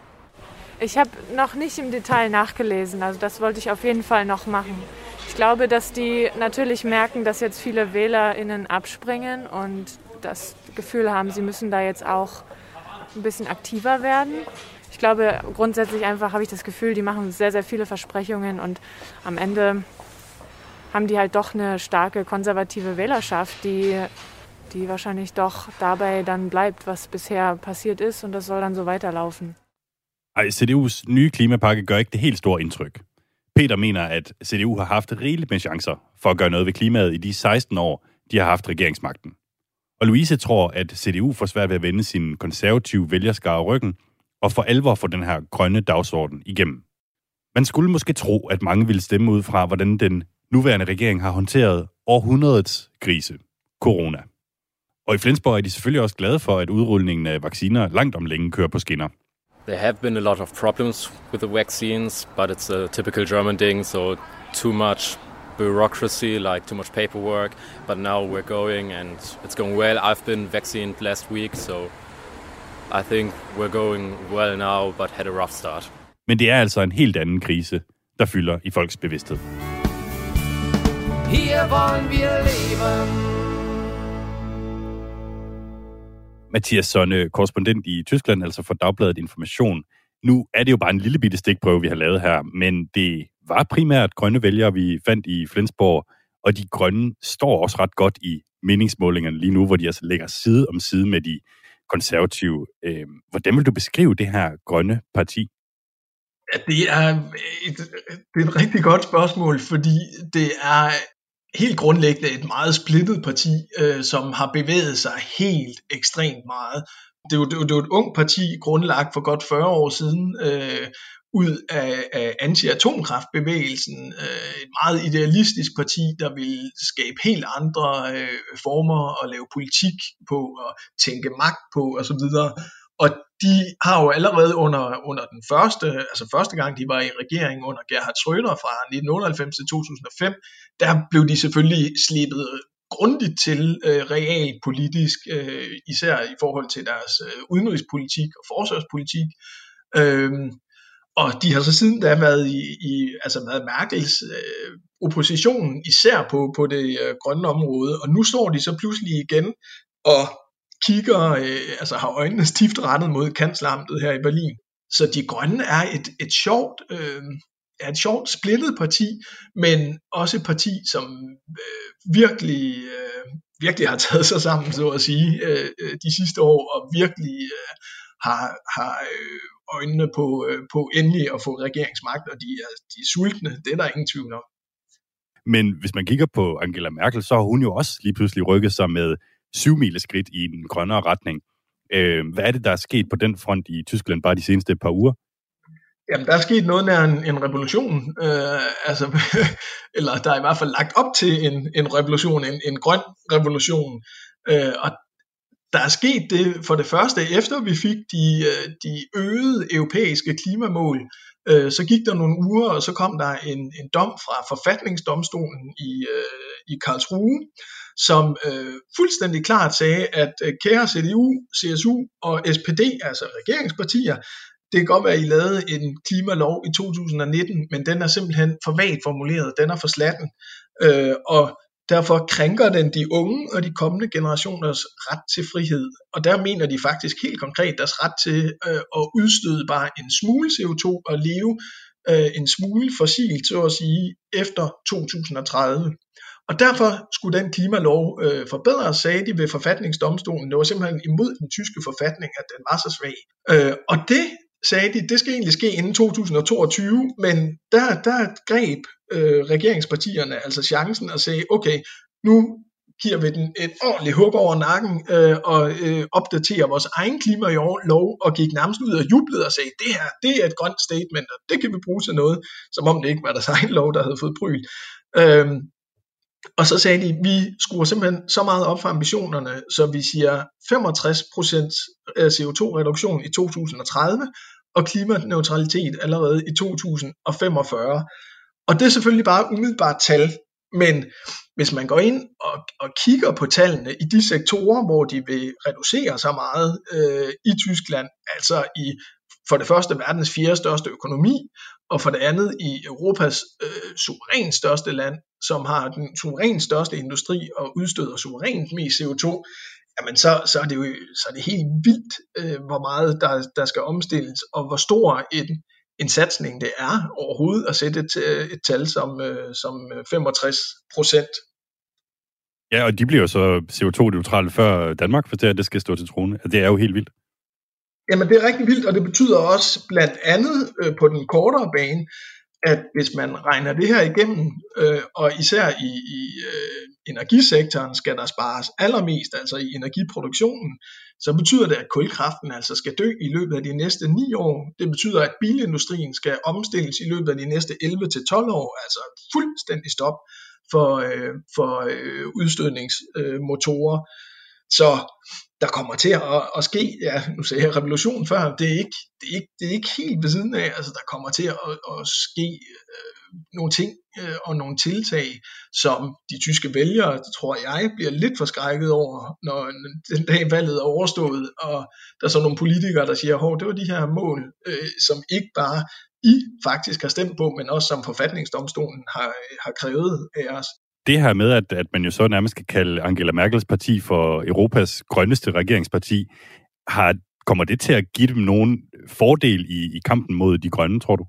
Ich habe noch nicht im Detail nachgelesen, also das wollte ich auf jeden Fall noch machen. Ich glaube, dass die natürlich merken, dass jetzt viele WählerInnen abspringen und das Gefühl haben, sie müssen da jetzt auch ein bisschen aktiver werden. Ich glaube, grundsätzlich einfach habe ich das Gefühl, die machen sehr, sehr viele Versprechungen und am Ende haben die halt doch eine starke konservative Wählerschaft, die die wahrscheinlich doch dabei dann bleibt, was bisher passiert ist und das soll dann so weiterlaufen. Ej, CDU's nye klimapakke gør ikke det helt store indtryk. Peter mener, at CDU har haft rigeligt med chancer for at gøre noget ved klimaet i de 16 år, de har haft regeringsmagten. Og Louise tror, at CDU får svært ved at vende sin konservative vælgerskare ryggen og for alvor få den her grønne dagsorden igennem. Man skulle måske tro, at mange ville stemme ud fra, hvordan den nuværende regering har håndteret århundredets krise, corona. Og i Flensborg er de selvfølgelig også glade for, at udrulningen af vacciner langt om længe kører på skinner. There have been a lot of problems with the vaccines, but it's a typical German thing, so too much bureaucracy, like too much paperwork. But now we're going and it's going well. I've been vaccinated last week, so I think we're going well now, but had a rough start. Men det er altså en helt anden krise, der fylder i folks bevidsthed. Hier wollen wir leben. Mathias Sonne, øh, korrespondent i Tyskland, altså for Dagbladet Information. Nu er det jo bare en lille bitte stikprøve, vi har lavet her, men det var primært grønne vælgere, vi fandt i Flensborg, og de grønne står også ret godt i meningsmålingerne lige nu, hvor de altså ligger side om side med de konservative. Øh, hvordan vil du beskrive det her grønne parti? Ja, det er, et, det er et rigtig godt spørgsmål, fordi det er helt grundlæggende et meget splittet parti, øh, som har bevæget sig helt ekstremt meget. Det er, jo, det, er jo, det er jo et ung parti, grundlagt for godt 40 år siden, øh, ud af, af anti-atomkraftbevægelsen. Øh, et meget idealistisk parti, der vil skabe helt andre øh, former og lave politik på, og tænke magt på osv. Og de har jo allerede under, under den første, altså første gang de var i regering under Gerhard Schröder fra 1998 til 2005, der blev de selvfølgelig slebet grundigt til øh, realpolitisk, øh, især i forhold til deres øh, udenrigspolitik og forsvarspolitik. Øhm, og de har så siden da været i, i altså været Merkels øh, opposition, især på, på det øh, grønne område, og nu står de så pludselig igen og kigger, øh, altså har øjnene stift rettet mod kanslamtet her i Berlin. Så de grønne er et, et sjovt, øh, er et sjovt splittet parti, men også et parti, som øh, virkelig, øh, virkelig har taget sig sammen, så at sige, øh, øh, de sidste år, og virkelig øh, har, har øh, øjnene på, øh, på endelig at få regeringsmagt, og de er, de er sultne, det er der ingen tvivl om. Men hvis man kigger på Angela Merkel, så har hun jo også lige pludselig rykket sig med syv skridt i en grønnere retning. Øh, hvad er det, der er sket på den front i Tyskland bare de seneste par uger? Jamen, der er sket noget nær en, en revolution, øh, altså, eller der er i hvert fald lagt op til en, en revolution, en, en grøn revolution. Øh, og der er sket det for det første, efter vi fik de, øh, de øgede europæiske klimamål, øh, så gik der nogle uger, og så kom der en, en dom fra forfatningsdomstolen i, øh, i Karlsruhe, som øh, fuldstændig klart sagde, at øh, kære CDU, CSU og SPD, altså regeringspartier, det kan godt være, at I lavede en klimalov i 2019, men den er simpelthen for vagt formuleret, den er for slatten, øh, og derfor krænker den de unge og de kommende generationers ret til frihed. Og der mener de faktisk helt konkret deres ret til øh, at udstøde bare en smule CO2 og leve øh, en smule fossilt, så at sige, efter 2030. Og derfor skulle den klimalov øh, forbedres, sagde de ved forfatningsdomstolen. Det var simpelthen imod den tyske forfatning, at den var så svag. Øh, og det sagde de, det skal egentlig ske inden 2022, men der, der greb øh, regeringspartierne altså chancen og sagde, okay, nu giver vi den et ordentligt hug over nakken øh, og øh, opdaterer vores egen klimalov og gik nærmest ud og jublede og sagde, det her, det er et grønt statement, og det kan vi bruge til noget, som om det ikke var deres egen lov, der havde fået bryl. Øh, og så sagde de, vi skruer simpelthen så meget op for ambitionerne, så vi siger 65% øh, CO2-reduktion i 2030 og klimaneutralitet allerede i 2045. Og det er selvfølgelig bare umiddelbart tal, men hvis man går ind og, og kigger på tallene i de sektorer, hvor de vil reducere så meget øh, i Tyskland, altså i for det første verdens fjerde største økonomi, og for det andet i Europas øh, suverænt største land, som har den suverænt største industri og udstøder suverænt mest CO2, jamen så, så, er det jo så er det helt vildt, øh, hvor meget der, der skal omstilles, og hvor stor en, en satsning det er overhovedet at sætte et, øh, et tal som, øh, som øh, 65 procent Ja, og de bliver jo så CO2-neutrale før Danmark, for det, det skal stå til tronen. Altså, det er jo helt vildt. Jamen det er rigtig vildt, og det betyder også blandt andet øh, på den kortere bane, at hvis man regner det her igennem, øh, og især i, i øh, energisektoren skal der spares allermest, altså i energiproduktionen, så betyder det, at kulkraften altså skal dø i løbet af de næste 9 år. Det betyder, at bilindustrien skal omstilles i løbet af de næste 11-12 år, altså fuldstændig stop for, øh, for øh, udstødningsmotorer. Så der kommer til at, at ske, ja, nu sagde jeg revolution før, det er ikke, det er ikke, det er ikke helt ved siden af, altså der kommer til at, at ske øh, nogle ting øh, og nogle tiltag, som de tyske vælgere, tror jeg, bliver lidt forskrækket over, når den dag valget er overstået, og der er så nogle politikere, der siger, hov, det var de her mål, øh, som ikke bare I faktisk har stemt på, men også som forfatningsdomstolen har, har krævet af os det her med, at, at man jo så nærmest kan kalde Angela Merkels parti for Europas grønneste regeringsparti, har, kommer det til at give dem nogen fordel i, i kampen mod de grønne, tror du?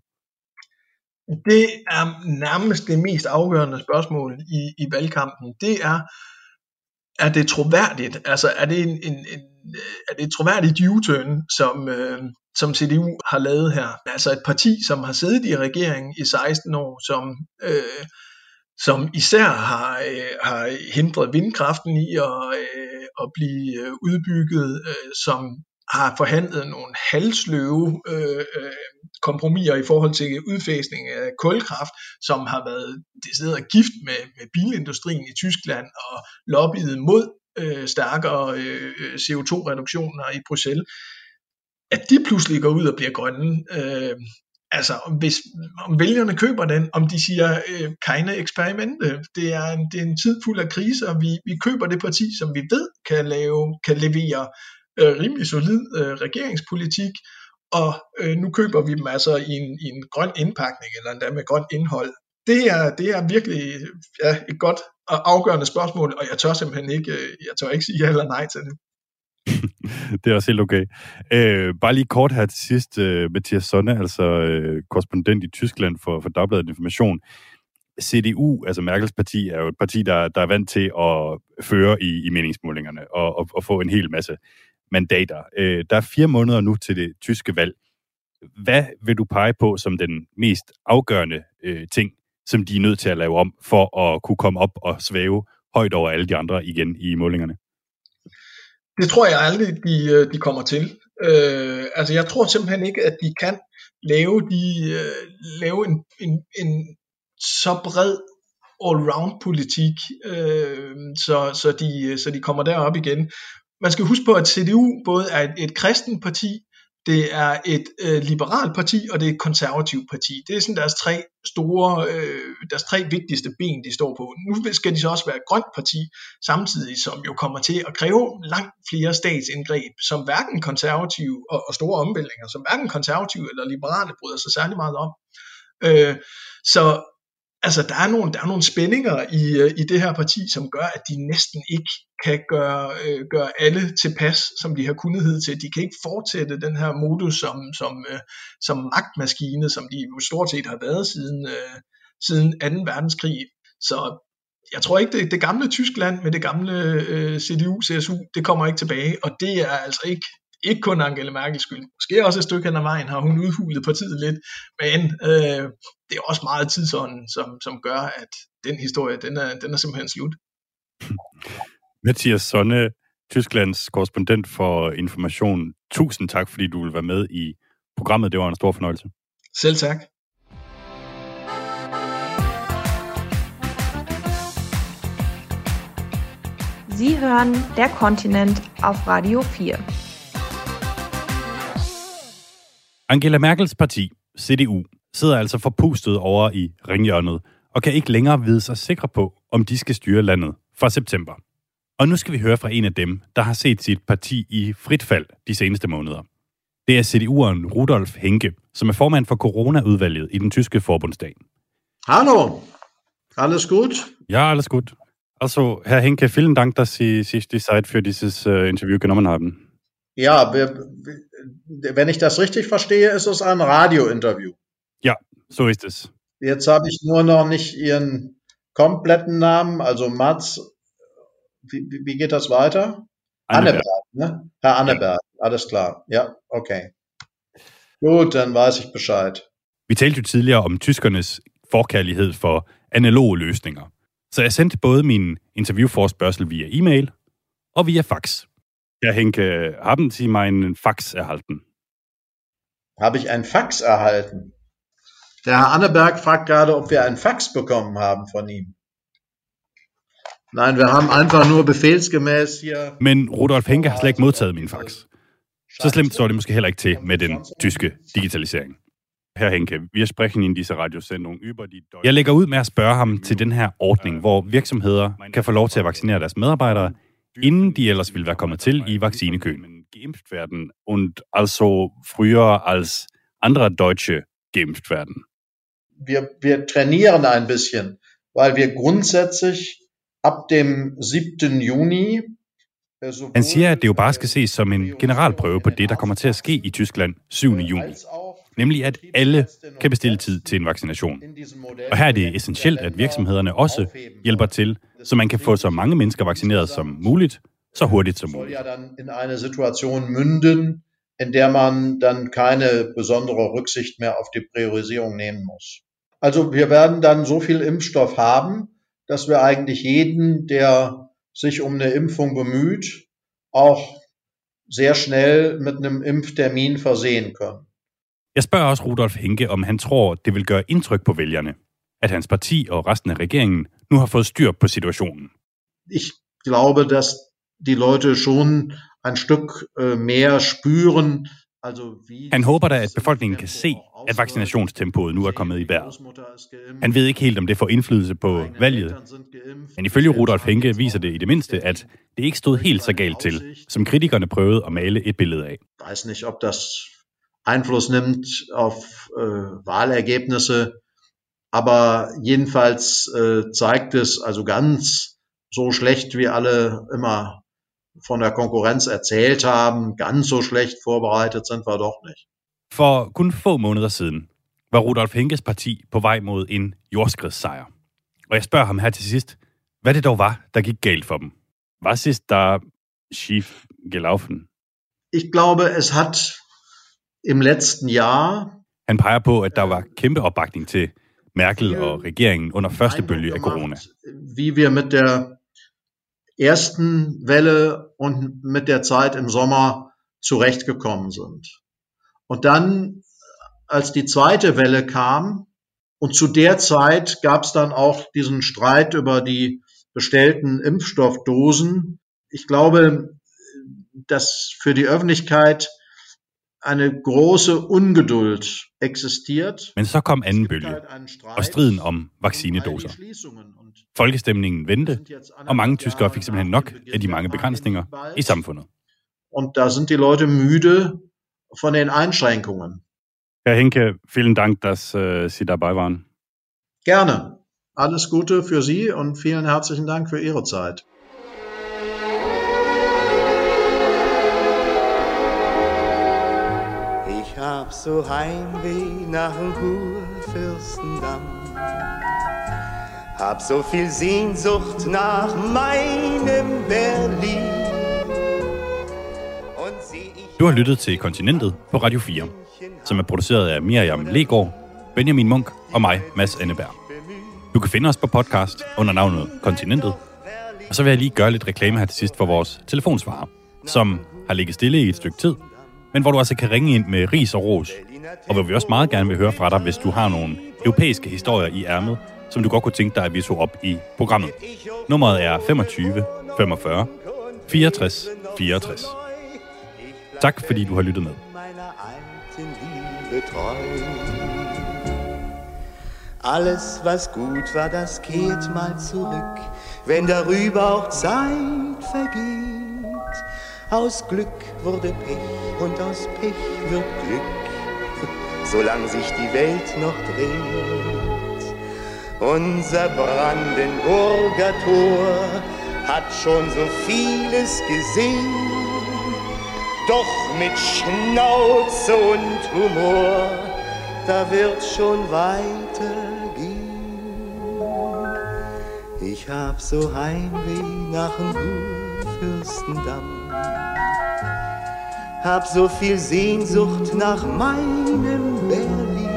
Det er nærmest det mest afgørende spørgsmål i, i valgkampen. Det er, er det troværdigt? Altså er det en, en, en er det et troværdigt U-turn, som, øh, som CDU har lavet her? Altså et parti, som har siddet i regeringen i 16 år, som øh, som især har, øh, har hindret vindkraften i at, øh, at blive øh, udbygget, øh, som har forhandlet nogle halsløve øh, øh, kompromiser i forhold til udfasning af kulkraft, som har været decideret gift med, med bilindustrien i Tyskland og lobbyet mod øh, stærkere øh, CO2-reduktioner i Bruxelles, at de pludselig går ud og bliver grønne. Øh, altså hvis om vælgerne køber den, om de siger øh, keine eksperimente, det er, en, det er en tid fuld af kriser, vi, vi køber det parti, som vi ved kan lave, kan levere øh, rimelig solid øh, regeringspolitik, og øh, nu køber vi dem altså i en, i en grøn indpakning, eller endda med grønt indhold. Det er, det er virkelig ja, et godt og afgørende spørgsmål, og jeg tør simpelthen ikke, øh, jeg tør ikke sige ja eller nej til det. det er også helt okay. Øh, bare lige kort her til sidst, øh, Mathias Sonne, altså øh, korrespondent i Tyskland for, for Dagbladet Information. CDU, altså Merkels parti, er jo et parti, der, der er vant til at føre i, i meningsmålingerne og, og, og få en hel masse mandater. Øh, der er fire måneder nu til det tyske valg. Hvad vil du pege på som den mest afgørende øh, ting, som de er nødt til at lave om, for at kunne komme op og svæve højt over alle de andre igen i målingerne? Det tror jeg aldrig, de, øh, de kommer til. Øh, altså jeg tror simpelthen ikke, at de kan lave, de, øh, lave en, en, en så bred all-round politik, øh, så, så, de, øh, så de kommer derop igen. Man skal huske på, at CDU både er et, et kristen parti, det er et øh, liberalt parti, og det er et konservativt parti. Det er sådan deres tre store, øh, deres tre vigtigste ben, de står på. Nu skal de så også være et grønt parti, samtidig som jo kommer til at kræve langt flere statsindgreb, som hverken konservative og, og store omvæltninger, som hverken konservative eller liberale bryder sig særlig meget om. Øh, så altså, der er nogle, der er nogle spændinger i, øh, i det her parti, som gør, at de næsten ikke kan gøre, øh, gøre alle tilpas, som de har kunnet til. De kan ikke fortsætte den her modus som, som, øh, som magtmaskine, som de jo stort set har været siden, øh, siden 2. verdenskrig. Så jeg tror ikke, det, det gamle Tyskland med det gamle øh, CDU-CSU, det kommer ikke tilbage, og det er altså ikke ikke kun Angela Merkels skyld. Måske også et stykke hen ad vejen har hun udhulet partiet lidt, men øh, det er også meget tidsånden, som, som gør, at den historie, den er, den er simpelthen slut. Mathias Sonne, Tysklands korrespondent for Information. Tusind tak, fordi du vil være med i programmet. Det var en stor fornøjelse. Selv tak. Sie hören Der Kontinent auf Radio 4. Angela Merkels parti, CDU, sidder altså forpustet over i ringhjørnet og kan ikke længere vide sig sikre på, om de skal styre landet fra september. Og nu skal vi høre fra en af dem, der har set sit parti i frit fald de seneste måneder. Det er CDU'eren Rudolf Henke, som er formand for Corona-udvalget i den tyske forbundsdag. Hallo, alles gut? Ja, alles gut. Also, Herr Henke, vielen Dank, dass Sie sich die Zeit für dieses äh, Interview genommen haben. Ja, wenn ich das richtig verstehe, ist es ein Radiointerview. Ja, so ist es. Jetzt habe ich nur noch nicht Ihren kompletten Namen, also Mats wie, wie- geht das weiter? Anneberg. Anneberg, ne? Herr Anneberg, alles klar. Ja, okay. Gut, dann weiß ich Bescheid. Vi talte jo tidligere om tyskernes forkærlighed for analoge løsninger. Så jeg sendte både min interviewforspørgsel via e-mail og via fax. Herr Henke, haben Sie meinen Fax erhalten? Habe ich ein Fax erhalten? Der Herr Anneberg fragt gerade, ob wir ein Fax bekommen haben von ihm. Nein, wir haben einfach nur befehlsgemäß hier. Men Rudolf Henke har slet ikke modtaget min fax. Så slemt står det måske heller ikke til med den tyske digitalisering. Herr Henke, wir sprechen in dieser Radiosendung über die. Jeg lægger ud med at spørge ham til den her ordning, hvor virksomheder kan få lov til at vaccinere deres medarbejdere, inden de ellers ville være kommet til i vaccinekøen. Geimpft werden und also früher als andere Deutsche geimpft werden. Wir, wir trainieren ein bisschen, weil wir grundsätzlich ab dem 7. Juni äh, Han siger, at det jo bare skal ses som en generalprøve på det, der kommer til at ske i Tyskland 7. juni. Nemlig at alle kan bestille tid til en vaccination. Og her er det essentielt, at virksomhederne også hjælper til, så man kan få så mange mennesker vaccineret som muligt, så hurtigt som muligt. in eine Situation münden, in der man dann keine besondere Rücksicht mehr auf die Priorisierung nehmen muss. Also wir werden dann so viel Impfstoff haben, dass wir eigentlich jeden, der sich um eine Impfung bemüht, auch sehr schnell mit einem Impftermin versehen können. Jeg spørger også Rudolf Henke, om han tror, det vil gøre indtryk på vælgerne, at hans parti og resten af regeringen nu har fået styr på situationen. Ich glaube, dass die Leute schon ein Stück äh, mehr spüren, Han håber da, at befolkningen kan se, at vaccinationstempoet nu er kommet i vejret. Han ved ikke helt, om det får indflydelse på valget, men ifølge Rudolf Henke viser det i det mindste, at det ikke stod helt så galt til, som kritikerne prøvede at male et billede af. weiß nicht, ob das Einfluss nimmt auf äh, Wahlergebnisse, aber jedenfalls äh, zeigt es also ganz so schlecht, wie alle immer von der Konkurrenz erzählt haben, ganz so schlecht vorbereitet sind wir doch nicht. For kun få måneder siden var Rudolf Henkes parti på vej mod en jordskredssejr. Og jeg spørger ham her til sidst, hvad det dog var, der gik galt for dem. Was ist da schief gelaufen? Ich glaube, es hat im letzten Jahr Han peger på, at der var kæmpe opbakning til Merkel og regeringen under første bølge af corona. wie wir mit der ersten Welle und mit der Zeit im Sommer zurechtgekommen sind. Und dann, als die zweite Welle kam, und zu der Zeit gab es dann auch diesen Streit über die bestellten Impfstoffdosen. Ich glaube, dass für die Öffentlichkeit eine große Ungeduld existiert. Men så kom anden bølge, og striden om vaccinedoser. Folkestemningen vendte, og mange tyskere fik simpelthen nok af de mange begrænsninger i samfundet. Und da sind die Leute müde von den Einschränkungen. Herr Henke, vielen Dank, dass äh, Sie dabei waren. Gerne. Alles Gute für Sie und vielen herzlichen Dank für Ihre Zeit. Hab so Heimweh nach dem Kurfürstendamm. Hab so viel Sehnsucht nach meinem Berlin. Und ich Du har lyttet til Kontinentet på Radio 4, som er produceret af Miriam Legård, Benjamin Munk og mig, Mads Anneberg. Du kan finde os på podcast under navnet Kontinentet. Og så vil jeg lige gøre lidt reklame her til sidst for vores telefonsvarer, som har ligget stille i et stykke tid, men hvor du altså kan ringe ind med ris og ros. Og hvor vi også meget gerne vil høre fra dig, hvis du har nogle europæiske historier i ærmet, som du godt kunne tænke dig, at vi tog op i programmet. Nummeret er 25 45 64 64. Tak fordi du har lyttet med. Alles, was gut war, das kehrt mal zurück, wenn darüber auch Zeit vergeht. Aus Glück wurde Pech und aus Pech wird Glück, solange sich die Welt noch dreht. Unser Brandenburger Tor hat schon so vieles gesehen, doch mit Schnauze und Humor, da wird schon weitergehen. Ich hab so Heimweh nach dem Kurfürstendamm. Hab so viel Sehnsucht nach meinem Berlin.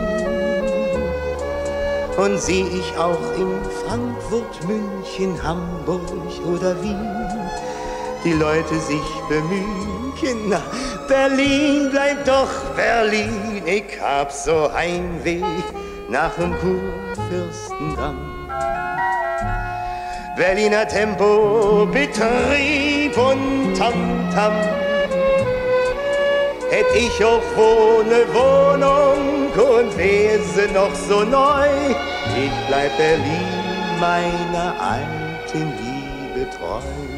Und seh ich auch in Frankfurt, München, Hamburg oder Wien die Leute sich bemühen. Kinder, Berlin bleibt doch Berlin. Ich hab so Heimweh nach dem Kurfürstendamm. Berliner Tempo, Betrieb und Tamtam. Hätt ich auch wo ne Wohnung und wär sie noch so neu, ich bleib Berlin meiner alten Liebe treu.